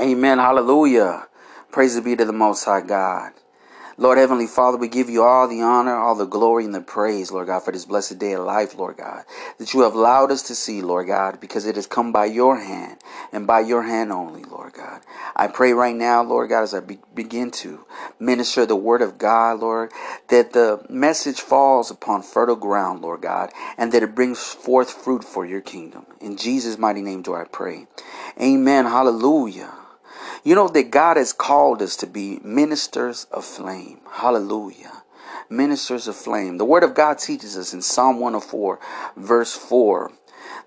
Amen. Hallelujah. Praise be to the Most High God. Lord Heavenly Father, we give you all the honor, all the glory, and the praise, Lord God, for this blessed day of life, Lord God, that you have allowed us to see, Lord God, because it has come by your hand and by your hand only, Lord God. I pray right now, Lord God, as I be- begin to minister the word of God, Lord, that the message falls upon fertile ground, Lord God, and that it brings forth fruit for your kingdom. In Jesus' mighty name do I pray. Amen. Hallelujah. You know that God has called us to be ministers of flame. Hallelujah. Ministers of flame. The Word of God teaches us in Psalm 104, verse 4,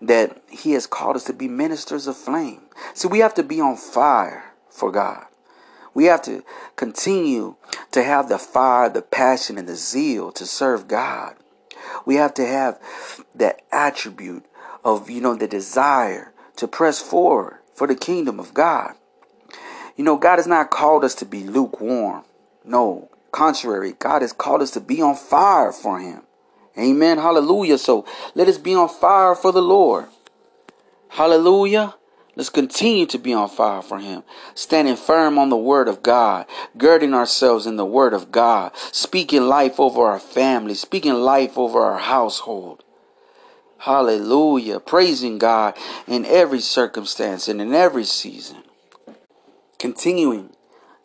that He has called us to be ministers of flame. See, we have to be on fire for God. We have to continue to have the fire, the passion, and the zeal to serve God. We have to have that attribute of, you know, the desire to press forward for the kingdom of God. You know, God has not called us to be lukewarm. No, contrary, God has called us to be on fire for Him. Amen. Hallelujah. So let us be on fire for the Lord. Hallelujah. Let's continue to be on fire for Him, standing firm on the Word of God, girding ourselves in the Word of God, speaking life over our family, speaking life over our household. Hallelujah. Praising God in every circumstance and in every season continuing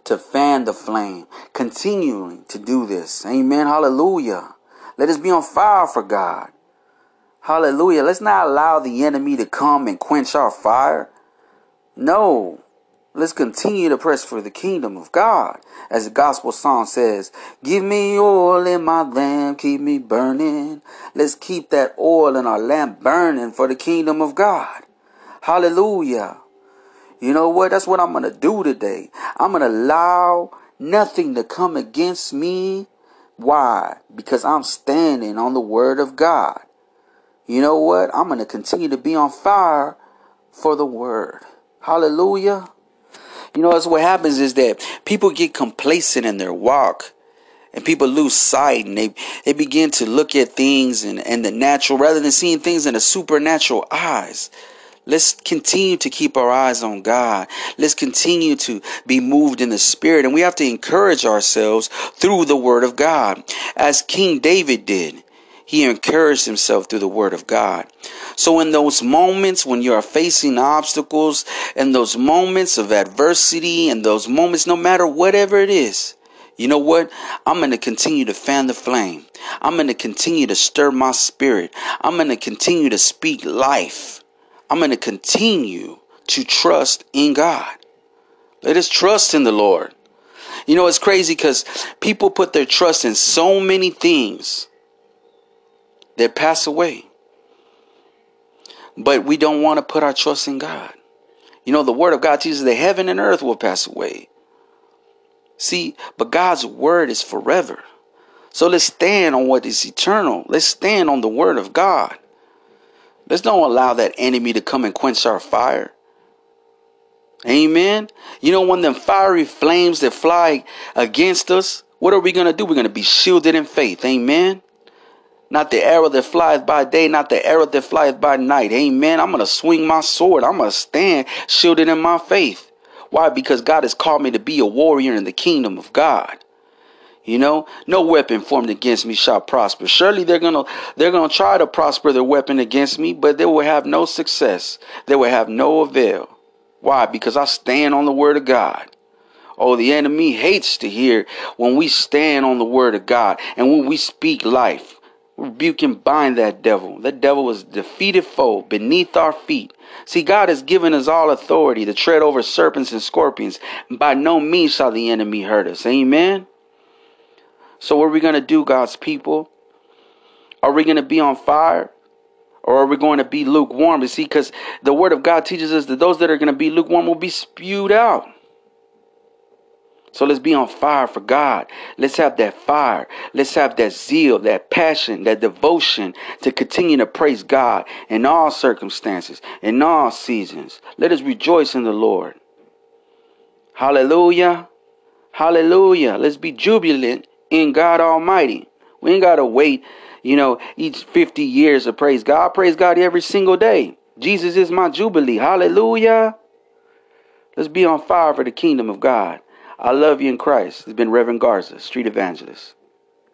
to fan the flame, continuing to do this. Amen. Hallelujah. Let us be on fire for God. Hallelujah. Let's not allow the enemy to come and quench our fire. No. Let's continue to press for the kingdom of God. As the gospel song says, Give me oil in my lamp, keep me burning. Let's keep that oil in our lamp burning for the kingdom of God. Hallelujah. You know what? That's what I'm going to do today. I'm going to allow nothing to come against me. Why? Because I'm standing on the word of God. You know what? I'm going to continue to be on fire for the word. Hallelujah. You know, that's what happens is that people get complacent in their walk and people lose sight and they, they begin to look at things and, and the natural rather than seeing things in the supernatural eyes. Let's continue to keep our eyes on God. Let's continue to be moved in the Spirit. And we have to encourage ourselves through the Word of God, as King David did. He encouraged himself through the Word of God. So, in those moments when you are facing obstacles, and those moments of adversity, and those moments, no matter whatever it is, you know what? I'm going to continue to fan the flame. I'm going to continue to stir my spirit. I'm going to continue to speak life. I'm going to continue to trust in God. Let us trust in the Lord. You know, it's crazy because people put their trust in so many things that pass away. But we don't want to put our trust in God. You know, the Word of God teaches that heaven and earth will pass away. See, but God's Word is forever. So let's stand on what is eternal. Let's stand on the Word of God. Let's don't allow that enemy to come and quench our fire. Amen. You know, when them fiery flames that fly against us, what are we going to do? We're going to be shielded in faith. Amen. Not the arrow that flies by day, not the arrow that flies by night. Amen. I'm going to swing my sword. I'm going to stand shielded in my faith. Why? Because God has called me to be a warrior in the kingdom of God. You know, no weapon formed against me shall prosper. Surely they're gonna they're gonna try to prosper their weapon against me, but they will have no success. They will have no avail. Why? Because I stand on the word of God. Oh, the enemy hates to hear when we stand on the word of God and when we speak life. Rebuke and bind that devil. That devil was defeated foe beneath our feet. See, God has given us all authority to tread over serpents and scorpions. By no means shall the enemy hurt us. Amen. So, what are we going to do, God's people? Are we going to be on fire? Or are we going to be lukewarm? You see, because the word of God teaches us that those that are going to be lukewarm will be spewed out. So let's be on fire for God. Let's have that fire. Let's have that zeal, that passion, that devotion to continue to praise God in all circumstances, in all seasons. Let us rejoice in the Lord. Hallelujah. Hallelujah. Let's be jubilant in God Almighty. We ain't got to wait you know, each 50 years of praise God. I praise God every single day. Jesus is my jubilee. Hallelujah. Let's be on fire for the kingdom of God. I love you in Christ. It's been Reverend Garza, Street Evangelist.